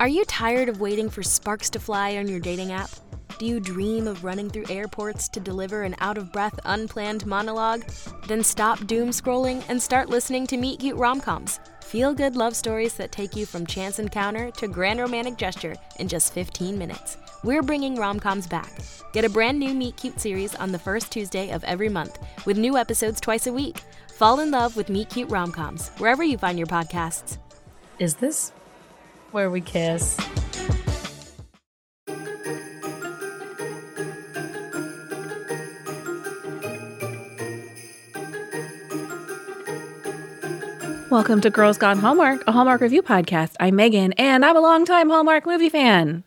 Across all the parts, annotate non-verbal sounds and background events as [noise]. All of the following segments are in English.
Are you tired of waiting for sparks to fly on your dating app? Do you dream of running through airports to deliver an out of breath, unplanned monologue? Then stop doom scrolling and start listening to Meet Cute Romcoms. Feel good love stories that take you from chance encounter to grand romantic gesture in just 15 minutes. We're bringing romcoms back. Get a brand new Meet Cute series on the first Tuesday of every month with new episodes twice a week. Fall in love with Meet Cute Romcoms wherever you find your podcasts. Is this where we kiss? Welcome to Girls Gone Hallmark, a Hallmark review podcast. I'm Megan, and I'm a longtime Hallmark movie fan.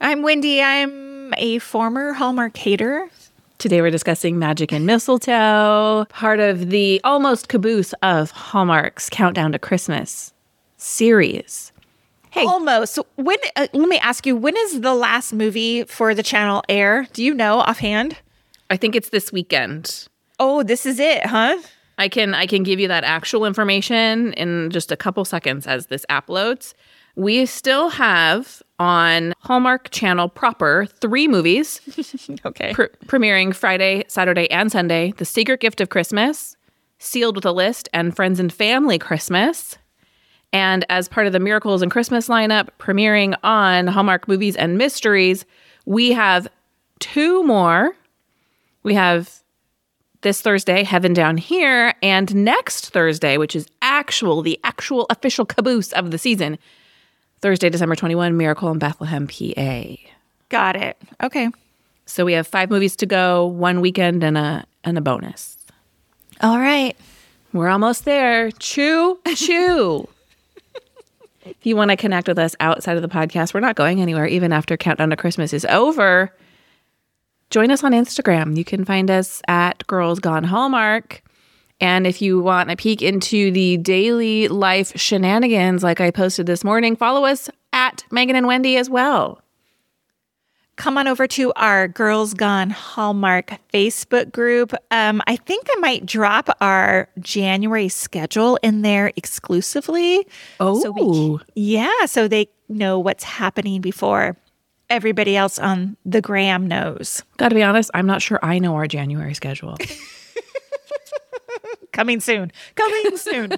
I'm Wendy. I'm a former Hallmark hater. Today we're discussing Magic in Mistletoe, part of the almost caboose of Hallmark's Countdown to Christmas series. Hey, almost. When? Uh, let me ask you. When is the last movie for the channel air? Do you know offhand? I think it's this weekend. Oh, this is it, huh? I can I can give you that actual information in just a couple seconds as this app loads. We still have on Hallmark Channel proper three movies. [laughs] okay. Pre- premiering Friday, Saturday, and Sunday The Secret Gift of Christmas, Sealed with a List, and Friends and Family Christmas. And as part of the Miracles of Christmas lineup, premiering on Hallmark Movies and Mysteries, we have two more. We have this Thursday, Heaven Down Here, and next Thursday, which is actual, the actual official caboose of the season, Thursday, December 21, Miracle in Bethlehem, PA. Got it. Okay. So we have five movies to go, one weekend and a and a bonus. All right. We're almost there. Chew, chew. If you want to connect with us outside of the podcast, we're not going anywhere even after Countdown to Christmas is over join us on Instagram. You can find us at Girls Gone Hallmark. And if you want a peek into the daily life shenanigans, like I posted this morning, follow us at Megan and Wendy as well. Come on over to our Girls Gone Hallmark Facebook group. Um, I think I might drop our January schedule in there exclusively. Oh, so we, yeah. So they know what's happening before everybody else on the gram knows. Got to be honest, I'm not sure I know our January schedule. [laughs] Coming soon. Coming soon.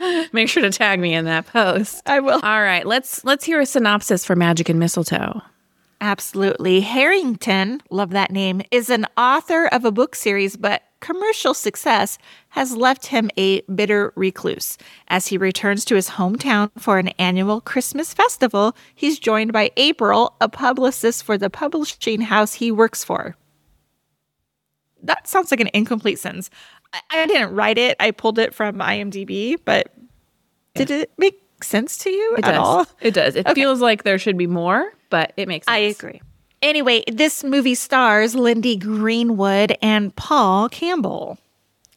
[laughs] Make sure to tag me in that post. I will. All right, let's let's hear a synopsis for Magic in Mistletoe. Absolutely. Harrington, love that name, is an author of a book series, but commercial success has left him a bitter recluse. As he returns to his hometown for an annual Christmas festival, he's joined by April, a publicist for the publishing house he works for. That sounds like an incomplete sentence. I, I didn't write it, I pulled it from IMDb, but yeah. did it make sense to you it at does. all? It does. It okay. feels like there should be more, but it makes sense. I agree. Anyway, this movie stars Lyndie Greenwood and Paul Campbell.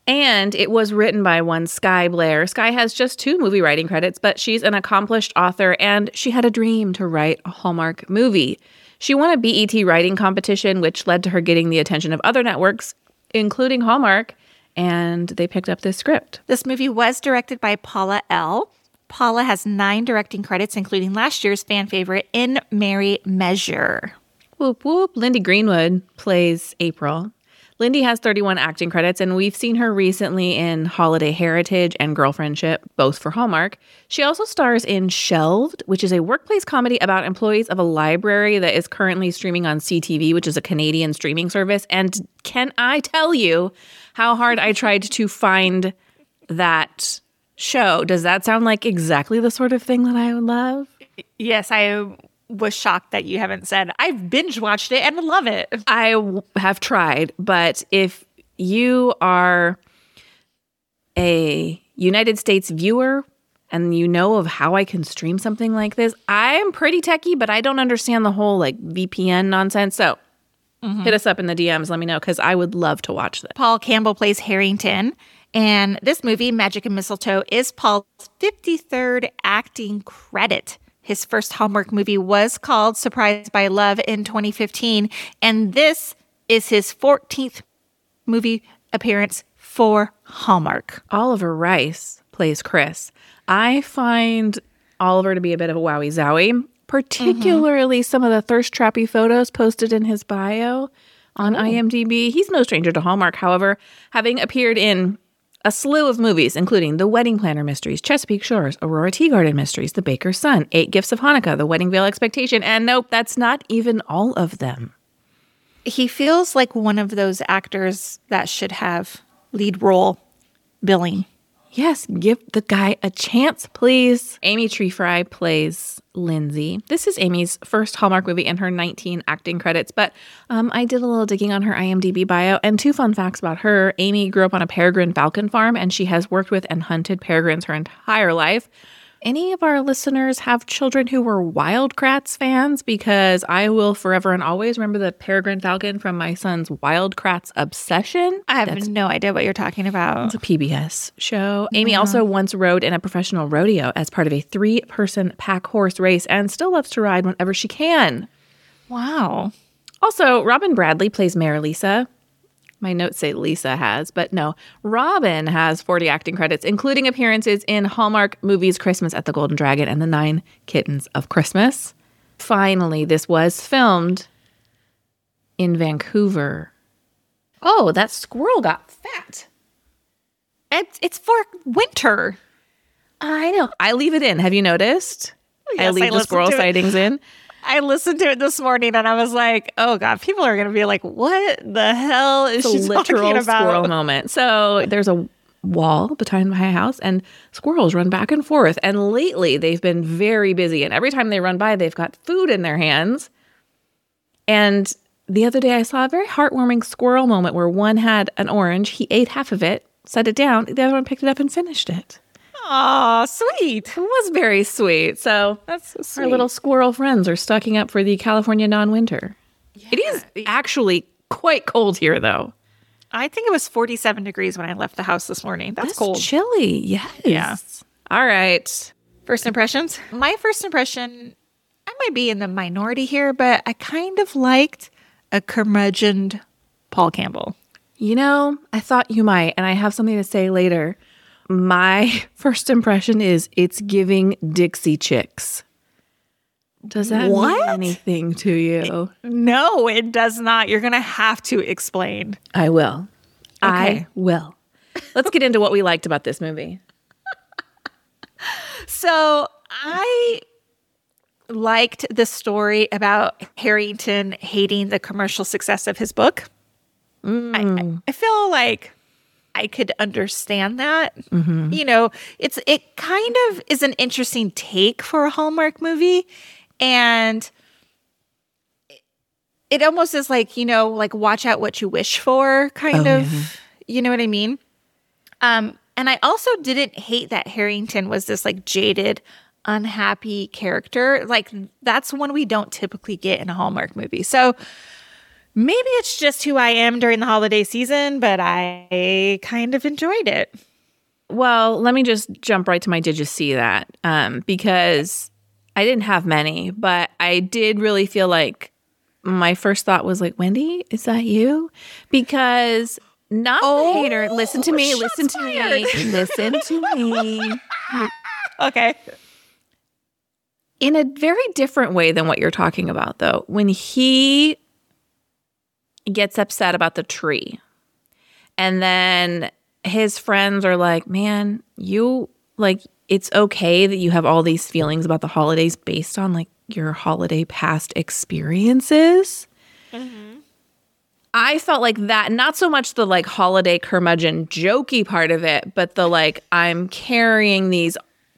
And it was written by one Skyy Blair. Skyy has just two movie writing credits, but she's an accomplished author and she had a dream to write a Hallmark movie. She won a BET writing competition, which led to her getting the attention of other networks, including Hallmark, and they picked up this script. This movie was directed by Paula Elle. Paula has nine directing credits, including last year's fan favorite, In Merry Measure. Whoop whoop. Lyndie Greenwood plays April. Lyndie has 31 acting credits, and we've seen her recently in Holiday Heritage and Girlfriendship, both for Hallmark. She also stars in Shelved, which is a workplace comedy about employees of a library that is currently streaming on CTV, which is a Canadian streaming service. And can I tell you how hard I tried to find that show? Does that sound like exactly the sort of thing that I would love? Yes, I was shocked that you haven't said I've binge watched it and love it. I w- have tried, but if you are a United States viewer and you know of how I can stream something like this, I'm pretty techie, but I don't understand the whole like VPN nonsense. So mm-hmm. hit us up in the DMs. Let me know because I would love to watch this. Paul Campbell plays Harrington. And this movie, Magic in Mistletoe, is Paul's 53rd acting credit. His first Hallmark movie was called Surprised by Love in 2015, and this is his 14th movie appearance for Hallmark. Oliver Rice plays Chris. I find Oliver to be a bit of a wowie zowie, particularly some of the thirst trappy photos posted in his bio on oh. IMDb. He's no stranger to Hallmark, however, having appeared in a slew of movies, including The Wedding Planner Mysteries, Chesapeake Shores, Aurora Tea Garden Mysteries, The Baker's Son, Eight Gifts of Hanukkah, The Wedding Veil Expectation, and nope, that's not even all of them. He feels like one of those actors that should have lead role billing. Yes, give the guy a chance, please. Amy Tree Fry plays Lindsay. This is Amy's first Hallmark movie and her 19 acting credits, but um, I did a little digging on her IMDb bio. And two fun facts about her Amy grew up on a peregrine falcon farm, and she has worked with and hunted peregrines her entire life any of our listeners have children who were Wild Kratts fans? Because I will forever and always remember the Peregrine Falcon from my son's Wild Kratts obsession. I have That's, no idea what you're talking about. It's a PBS show. Amy uh-huh. also once rode in a professional rodeo as part of a three person pack horse race and still loves to ride whenever she can. Wow. Also, Robin Bradley plays Mayor Lisa. My notes say Lisa has, but no. Robin has 40 acting credits, including appearances in Hallmark movies Christmas at the Golden Dragon and The Nine Kittens of Christmas. Finally, this was filmed in Vancouver. Oh, that squirrel got fat. It's, it's for winter. I know. I leave it in. Have you noticed? Yes, I leave I the squirrel sightings in. [laughs] I listened to it this morning and I was like, oh God, people are going to be like, what the hell is it's she literal talking about? squirrel moment. So there's a wall behind my house and squirrels run back and forth. And lately they've been very busy. And every time they run by, they've got food in their hands. And the other day I saw a very heartwarming squirrel moment where one had an orange. He ate half of it, set it down. The other one picked it up and finished it. Aw, sweet. It was very sweet. So that's so sweet. Our little squirrel friends are stocking up for the California non-winter. Yeah. It is actually quite cold here, though. I think it was 47 degrees when I left the house this morning. That's, That's cold. Chilly. Yes. Yeah. All right. First impressions? My first impression, I might be in the minority here, but I kind of liked a curmudgeoned Paul Campbell. You know, I thought you might, and I have something to say later my [laughs] first impression is it's giving Dixie Chicks. Does that what? mean anything to you? No, it does not. You're going to have to explain. I will. Okay. I will. Let's get into what we liked about this movie. [laughs] so, I liked the story about Harrington hating the commercial success of his book. Mm. I, I feel like I could understand that. Mm-hmm. You know, it's it kind of is an interesting take for a Hallmark movie and it almost is like, you know, like watch out what you wish for kind oh, of. Yeah. You know what I mean? Um and I also didn't hate that Harrington was this like jaded unhappy character. Like that's one we don't typically get in a Hallmark movie. So maybe it's just who I am during the holiday season, but I kind of enjoyed it. Well, let me just jump right to my did you see that? Um, because I didn't have many, but I did really feel like my first thought was like, Wendy, is that you? Because not oh, the hater. Listen to me. Listen to fired. me. Listen to me. [laughs] okay. In a very different way than what you're talking about, though, when he gets upset about the tree. And then his friends are like, man, you like, it's okay that you have all these feelings about the holidays based on like your holiday past experiences. Mm-hmm. I felt like that, not so much the like holiday curmudgeon jokey part of it, but the like, I'm carrying these,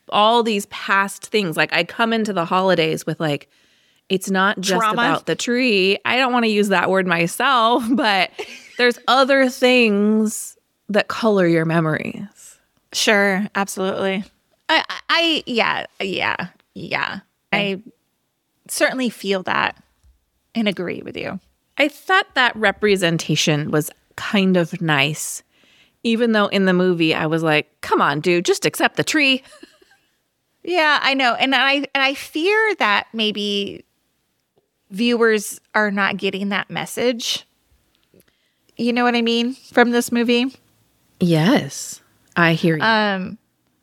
all these past things. Like, I come into the holidays with like, it's not just Trauma. about the tree. I don't want to use that word myself, [laughs] but there's other things that color your memories. Sure, absolutely. I, I, yeah, yeah, yeah. I certainly feel that and agree with you. I thought that representation was kind of nice, even though in the movie I was like, "Come on, dude, just accept the tree." [laughs] Yeah, I know, and I and I fear that maybe viewers are not getting that message. You know what I mean from this movie? Yes, I hear you. Um,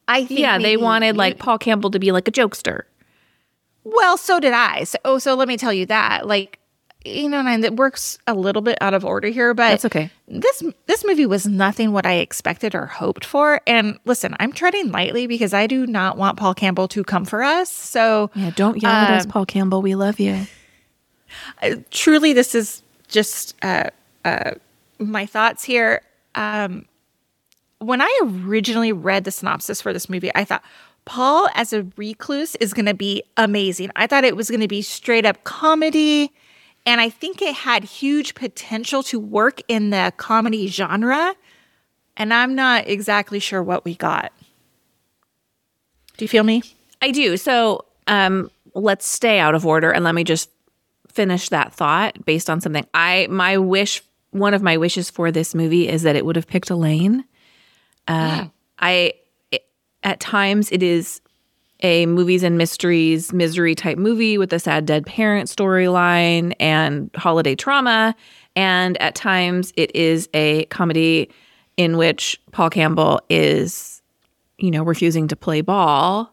I think yeah, they wanted like Paul Campbell to be like a jokester. Well, so did I. So, oh, so let me tell you that. Like, you know, and it works a little bit out of order here, but That's okay. This this movie was nothing what I expected or hoped for. And listen, I'm treading lightly because I do not want Paul Campbell to come for us. So Yeah, don't yell at us, Um, Paul Campbell. We love you. Uh, truly, this is just uh, uh, my thoughts here. Um, when I originally read the synopsis for this movie, I thought Paul as a recluse is going to be amazing. I thought it was going to be straight up comedy. And I think it had huge potential to work in the comedy genre. And I'm not exactly sure what we got. Do you feel me? I do. So um, let's stay out of order and let me just finish that thought based on something. I my wish, one of my wishes for this movie is that it would have picked Elaine. Uh, I it, at times it is a movies and mysteries misery type movie with a sad dead parent storyline and holiday trauma and at times it is a comedy in which Paul Campbell is you know refusing to play ball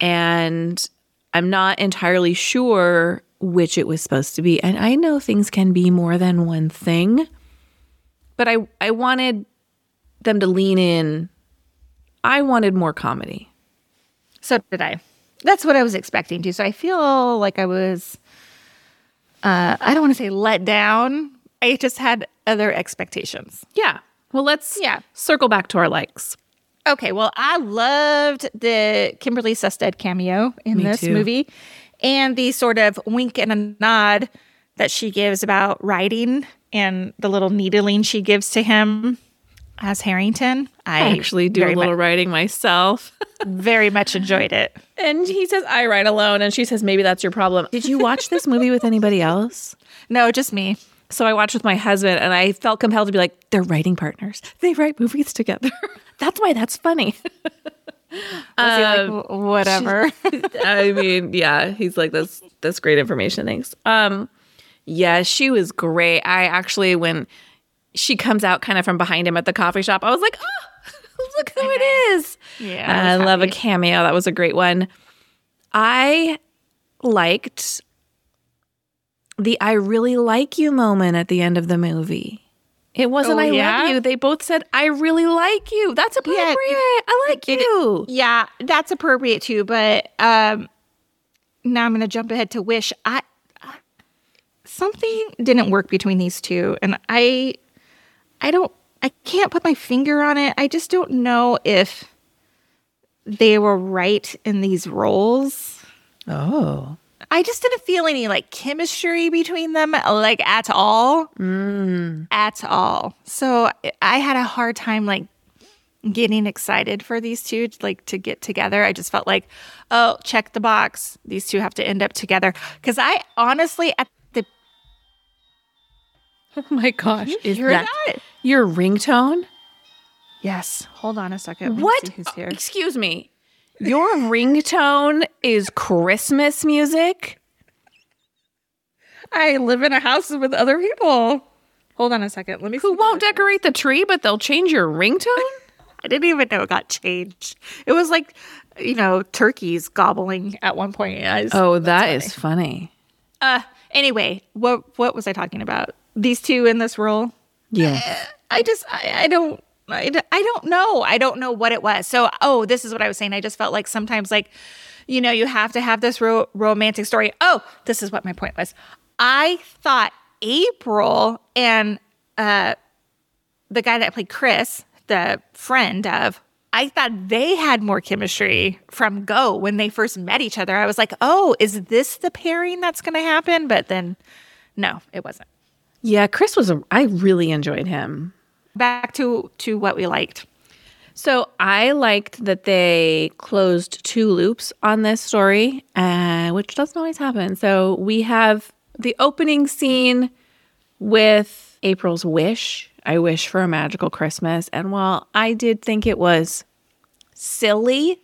and I'm not entirely sure which it was supposed to be. And I know things can be more than one thing, but I I wanted them to lean in. I wanted more comedy. So did I. That's what I was expecting to. So I feel like I was, uh, I don't want to say let down. I just had other expectations. Yeah. Well, let's Yeah. circle back to our likes. Okay, well, I loved the Kimberley Sustad cameo in Me this too. movie and the sort of wink and a nod that she gives about writing and the little needling she gives to him as Harrington. I, I actually do a little much, writing myself. [laughs] very much enjoyed it. and he says, I write alone. And she says, maybe that's your problem. Did you watch this movie with anybody else? No, just me. So I watched with my husband and I felt compelled to be like, they're writing partners. They write movies together. [laughs] that's why that's funny. [laughs] He like, "Wh- whatever. I mean, yeah, he's like, that's that's great information. Thanks. Um, yeah, she was great. I actually when she comes out kind of from behind him at the coffee shop, I was like, oh, [laughs] look who it is. Yeah, I, I love a cameo. That was a great one. I liked the I really like you moment at the end of the movie. It wasn't Oh, I yeah? love you. They both said I really like you. That's appropriate. I like it- you. Yeah, that's appropriate too. But um, now I'm going to jump ahead to Wish. I, I something didn't work between these two, and I, I don't, I can't put my finger on it. I just don't know if they were right in these roles. Oh. I just didn't feel any like chemistry between them, like at all, mm. at all. So I had a hard time like getting excited for these two like to get together. I just felt like, oh, check the box. These two have to end up together. Because I honestly at the [laughs] Oh my gosh. Is hear that, that? your ringtone? yes. Hold on a second. What? who's here? Excuse me. Your ringtone is Christmas music? I live in a house with other people. Hold on a second. Let me. Who won't decorate the tree, but they'll change your ringtone? [laughs] I didn't even know it got changed. It was like, you know, turkeys gobbling at one point. I Oh, that is funny. Uh, anyway, what what was I talking about? These two in this role. Yeah. I just I, I don't I, I don't know. I don't know what it was. So, oh, this is what I was saying. I just felt like sometimes like you know, you have to have this ro- romantic story. Oh, this is what my point was. I thought April and uh the guy that played Chris, the friend of I thought they had more chemistry from Go when they first met each other. I was like, "Oh, is this the pairing that's going to happen?" But then no, it wasn't. Yeah, Chris was a I really enjoyed him. Back to to what we liked. So I liked that they closed two loops on this story, uh, which doesn't always happen. So we have the opening scene with April's wish. I wish for a magical Christmas. And while I did think it was silly,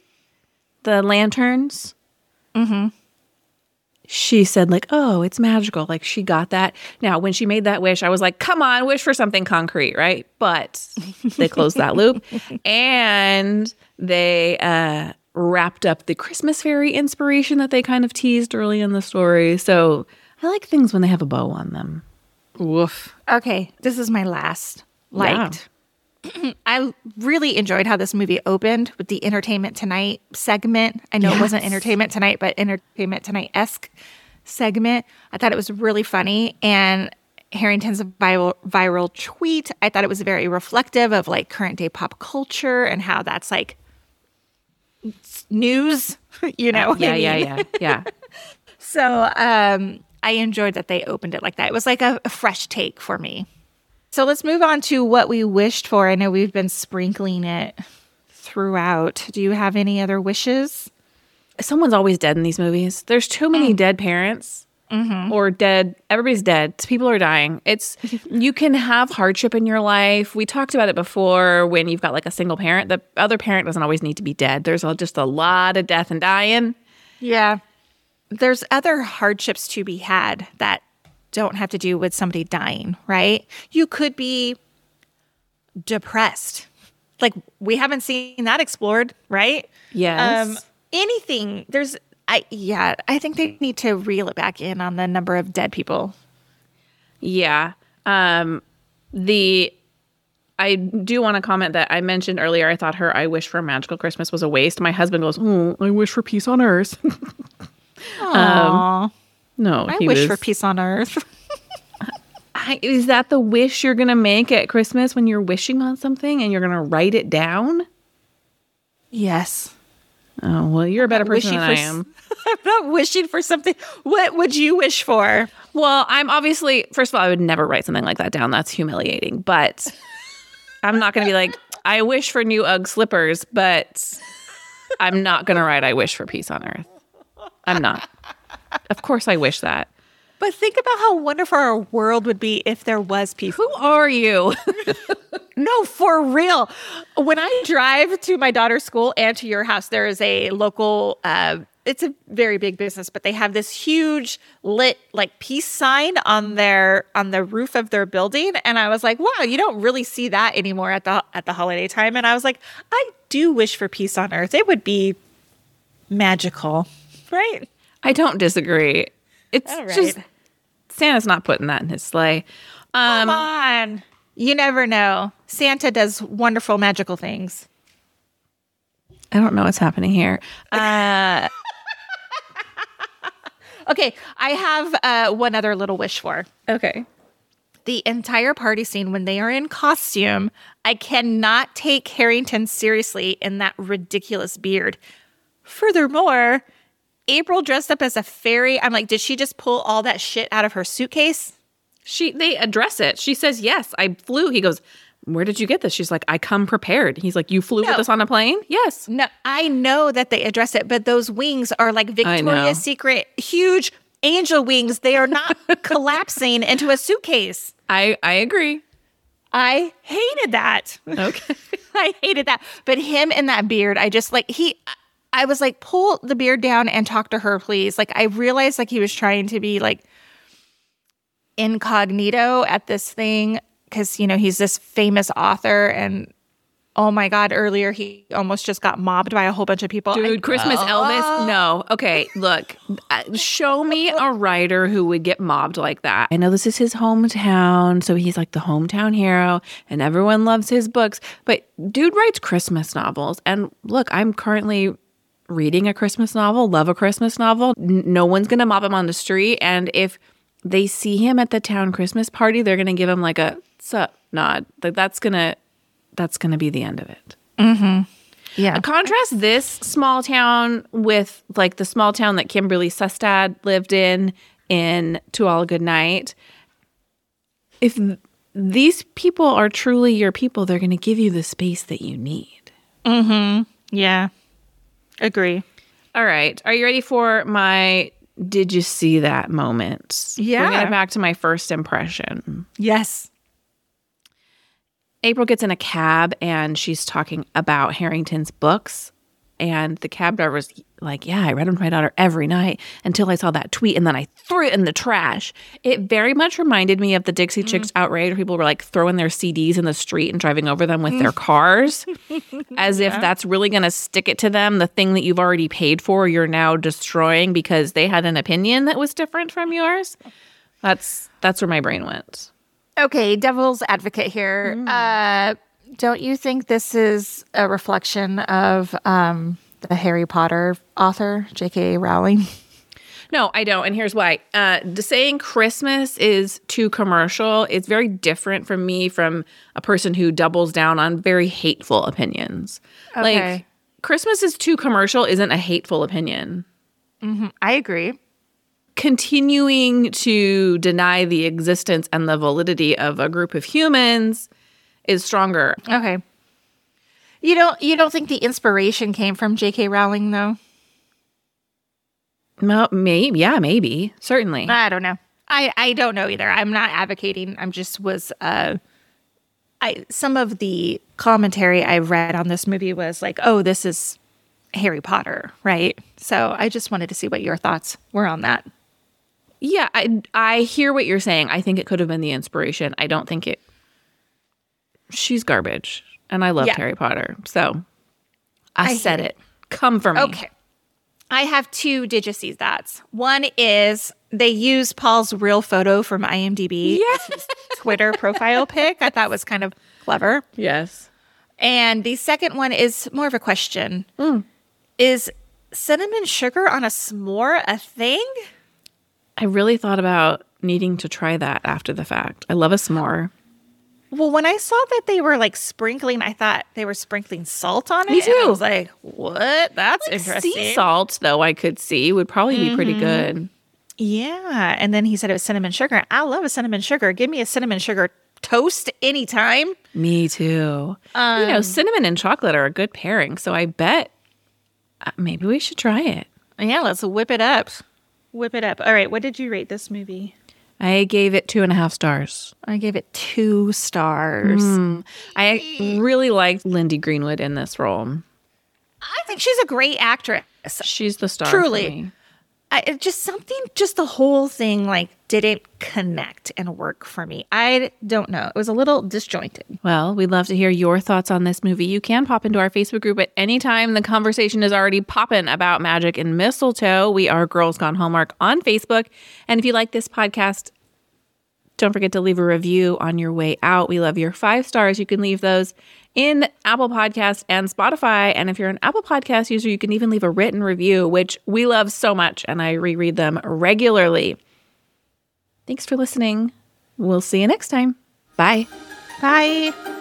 the lanterns, she said like, "Oh, it's magical." Like she got that. Now, when she made that wish, I was like, "Come on, wish for something concrete, right?" But [laughs] they closed that loop and they uh wrapped up the Christmas fairy inspiration that they kind of teased early in the story. So, I like things when they have a bow on them. Woof. Okay, this is my last. Liked. [clears throat] I really enjoyed how this movie opened with the Entertainment Tonight segment. I know it wasn't Entertainment Tonight, but Entertainment Tonight esque segment. I thought it was really funny. And Harrington's viral, viral tweet, I thought it was very reflective of like current day pop culture and how that's like news, [laughs] you know? what I Yeah, yeah, yeah. Yeah. [laughs] So um, I enjoyed that they opened it like that. It was like a, a fresh take for me. So let's move on to what we wished for. I know we've been sprinkling it throughout. Do you have any other wishes? someone's always dead in these movies. There's too many mm. dead parents mm-hmm. or dead. Everybody's dead. People are dying. It's [laughs] you can have hardship in your life. We talked about it before when you've got like a single parent. The other parent doesn't always need to be dead. There's just a lot of death and dying. Yeah. There's other hardships to be had that don't have to do with somebody dying, right? You could be depressed. Like we haven't seen that explored, right? Yes. Um anything. There's I yeah, I think they need to reel it back in on the number of dead people. Yeah. Um the I do want to comment that I mentioned earlier I thought her I wish for a magical Christmas was a waste. My husband goes, "Oh, I wish for peace on earth." [laughs] Aww. No, I he wish was- for peace on earth. [laughs] I, is that the wish you're going to make at Christmas when you're wishing on something and you're going to write it down? yes. Oh, well, you're a better person than for I s- am. [laughs] I'm not wishing for something. What would you wish for? Well, I'm obviously, first of all, I would never write something like that down. That's humiliating. But [laughs] I'm not going to be like, I wish for new Ugg slippers, but I'm not going to write, I wish for peace on earth. I'm not. Of course, I wish that. But think about how wonderful our world would be if there was peace. Who are you? [laughs] No, for real. When I drive to my daughter's school and to your house, there is a local. Uh, it's a very big business, but they have this huge lit like peace sign on their on the roof of their building, and I was like, wow, you don't really see that anymore at the at the holiday time. And I was like, I do wish for peace on earth. It would be magical, right? I don't disagree. It's right. just Santa's not putting that in his sleigh. Um, Come on. You never know. Santa does wonderful magical things. I don't know what's happening here. Uh, [laughs] Okay, I have uh, one other little wish for. okay. the entire party scene when they are in costume, I cannot take Harrington seriously in that ridiculous beard. Furthermore, April dressed up as a fairy. I'm like, did she just pull all that shit out of her suitcase? She they address it. She says, "Yes, I flew." He goes, "Where did you get this?" She's like, "I come prepared." He's like, "You flew No. with us on a plane?" Yes. No, I know that they address it, but those wings are like. Victoria's Secret huge angel wings. They are not [laughs] collapsing into a suitcase. I I agree. I hated that. Okay. [laughs] I hated that. But him and that beard, I just like he I was like, pull the beard down and talk to her, please. Like I realized like he was trying to be like incognito at this thing because you know he's this famous author and oh my god, earlier he almost just got mobbed by a whole bunch of people. Dude, I- Christmas Elvis? No. Okay, look. uh, Show me a writer who would get mobbed like that. I know this is his hometown, so he's like the hometown hero and everyone loves his books, but dude writes Christmas novels. And look, I'm currently reading a Christmas novel, love a Christmas novel. N- no one's going to mob him on the street and if they see him at the town Christmas party, they're going to give him like a sup nod. Like that's going to that's going to be the end of it. Mm-hmm. yeah. Contrast this small town with like the small town that Kimberley Sustad lived in in To All a Good Night. If these people are truly your people, they're going to give you the space that you need. Mm-hmm. Yeah. Agree. All right. Are you ready for my did you see that moment? Yeah. Bringing it back to my first impression. Yes. April gets in a cab and she's talking about Harrington's books. And the cab driver was like, Yeah, I read them to my daughter every night until I saw that tweet and then I threw it in the trash. It very much reminded me of the Dixie mm. Chicks outrage where people were like throwing their CDs in the street and driving over them with their mm. cars [laughs] as if that's really going to stick it to them. The thing that you've already paid for, you're now destroying because they had an opinion that was different from yours. That's that's where my brain went. Okay, devil's advocate here. Mm. Uh, don't you think this is a reflection of um, the Harry Potter author, J.K. Rowling? [laughs] No, I don't. And here's why. Uh, the saying Christmas is too commercial is very different from me from a person who doubles down on very hateful opinions. Like, Christmas is too commercial isn't a hateful opinion. I agree. Continuing to deny the existence and the validity of a group of humans is stronger. Okay. You don't you don't think the inspiration came from J.K. Rowling though? Well, maybe, yeah, maybe, certainly. I don't know. I I don't know either. I'm not advocating. I'm just was uh I some of the commentary I read on this movie was like, "Oh, this is Harry Potter," right? So, I just wanted to see what your thoughts were on that. Yeah, I I hear what you're saying. I think it could have been the inspiration. I don't think it. She's garbage, and I loved Yeah. Harry Potter, so I, I said it. Come for me. Okay. I have two see that's. One is they use Paul's real photo from IMDb his [laughs] Twitter profile pic. I thought was kind of clever. Yes. And the second one is more of a question. Hmm. Is cinnamon sugar on a s'more a thing? I really thought about needing to try that after the fact. I love a s'more. Well, when I saw that they were like sprinkling, I thought they were sprinkling salt on it. Me and I was like, what? That's interesting. Sea salt, though, I could see would probably be pretty good. Yeah. And then he said it was cinnamon sugar. I love a cinnamon sugar. Give me a cinnamon sugar toast anytime. Me too. you know, cinnamon and chocolate are a good pairing, so I bet uh, maybe we should try it. Yeah, let's whip it up. Whip it up. All right. What did you rate this movie? I gave it two and a half stars. I gave it two stars. Hmm. I really liked Lyndie Greenwood in this role. I think she's a great actress. She's the star. Truly. I, just something, just the whole thing, like didn't connect and work for me. I don't know. It was a little disjointed. Well, we'd love to hear your thoughts on this movie. You can pop into our Facebook group at any time. The conversation is already popping about magic in mistletoe. We are Girls Gone Hallmark on Facebook. And if you like this podcast, don't forget to leave a review on your way out. We love your five stars. You can leave those in Apple Podcasts and Spotify. And if you're an Apple Podcast user, you can even leave a written review, which we love so much. And I reread them regularly. Thanks for listening. We'll see you next time. Bye. Bye.